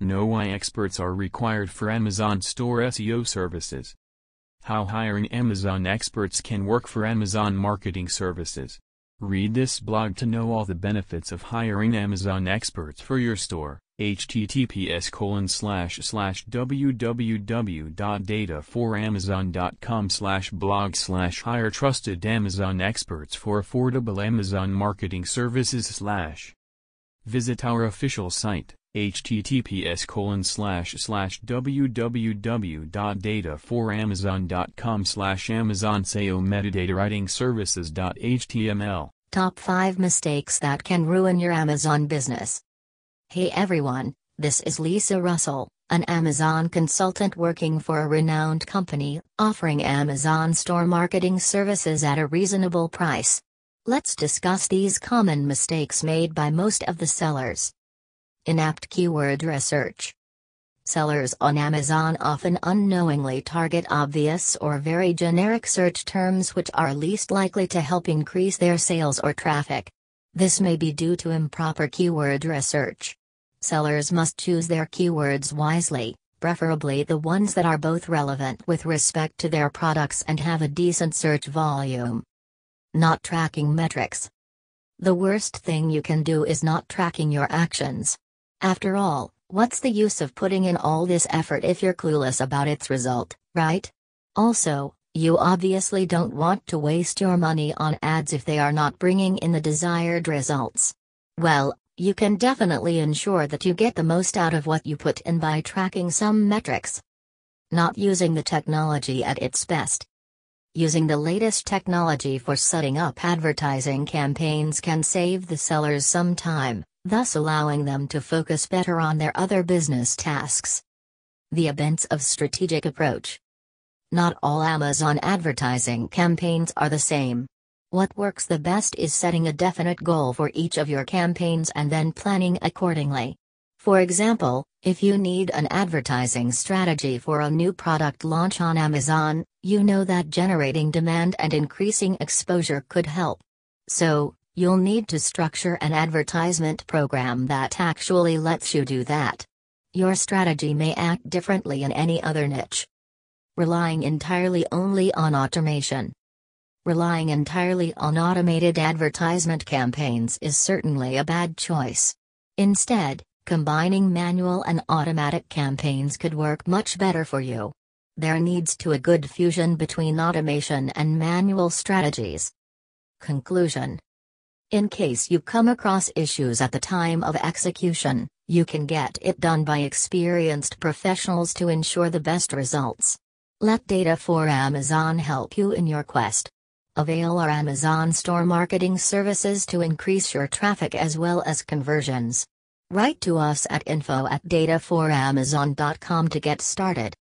Know why experts are required for Amazon Store SEO services. How hiring Amazon experts can work for Amazon Marketing Services. Read this blog to know all the benefits of hiring Amazon experts for your store. https colon slash slash www.data4amazon.com slash blog slash hire trusted Amazon experts for affordable Amazon marketing services slash Visit our official site https colon slash slash www.data4amazon.com slash amazon SEO metadata writing services.html Top 5 Mistakes That Can Ruin Your Amazon Business. Hey everyone, this is Lisa Russell, an Amazon consultant working for a renowned company, offering Amazon store marketing services at a reasonable price. Let's discuss these common mistakes made by most of the sellers. Inapt keyword research. Sellers on Amazon often unknowingly target obvious or very generic search terms which are least likely to help increase their sales or traffic. This may be due to improper keyword research. Sellers must choose their keywords wisely, preferably the ones that are both relevant with respect to their products and have a decent search volume. Not tracking metrics. The worst thing you can do is not tracking your actions. After all, what's the use of putting in all this effort if you're clueless about its result, right? Also, you obviously don't want to waste your money on ads if they are not bringing in the desired results. Well, you can definitely ensure that you get the most out of what you put in by tracking some metrics. Not using the technology at its best. Using the latest technology for setting up advertising campaigns can save the sellers some time, thus allowing them to focus better on their other business tasks. The events of strategic approach. Not all Amazon advertising campaigns are the same. What works the best is setting a definite goal for each of your campaigns and then planning accordingly. For example, if you need an advertising strategy for a new product launch on Amazon, you know that generating demand and increasing exposure could help. So, You'll need to structure an advertisement program that actually lets you do that. Your strategy may act differently in any other niche. Relying entirely only on automation. Relying entirely on automated advertisement campaigns is certainly a bad choice. Instead, combining manual and automatic campaigns could work much better for you. There needs to a good fusion between automation and manual strategies. Conclusion in case you come across issues at the time of execution, you can get it done by experienced professionals to ensure the best results. Let Data for Amazon help you in your quest. Avail our Amazon store marketing services to increase your traffic as well as conversions. Write to us at info at data4amazon.com to get started.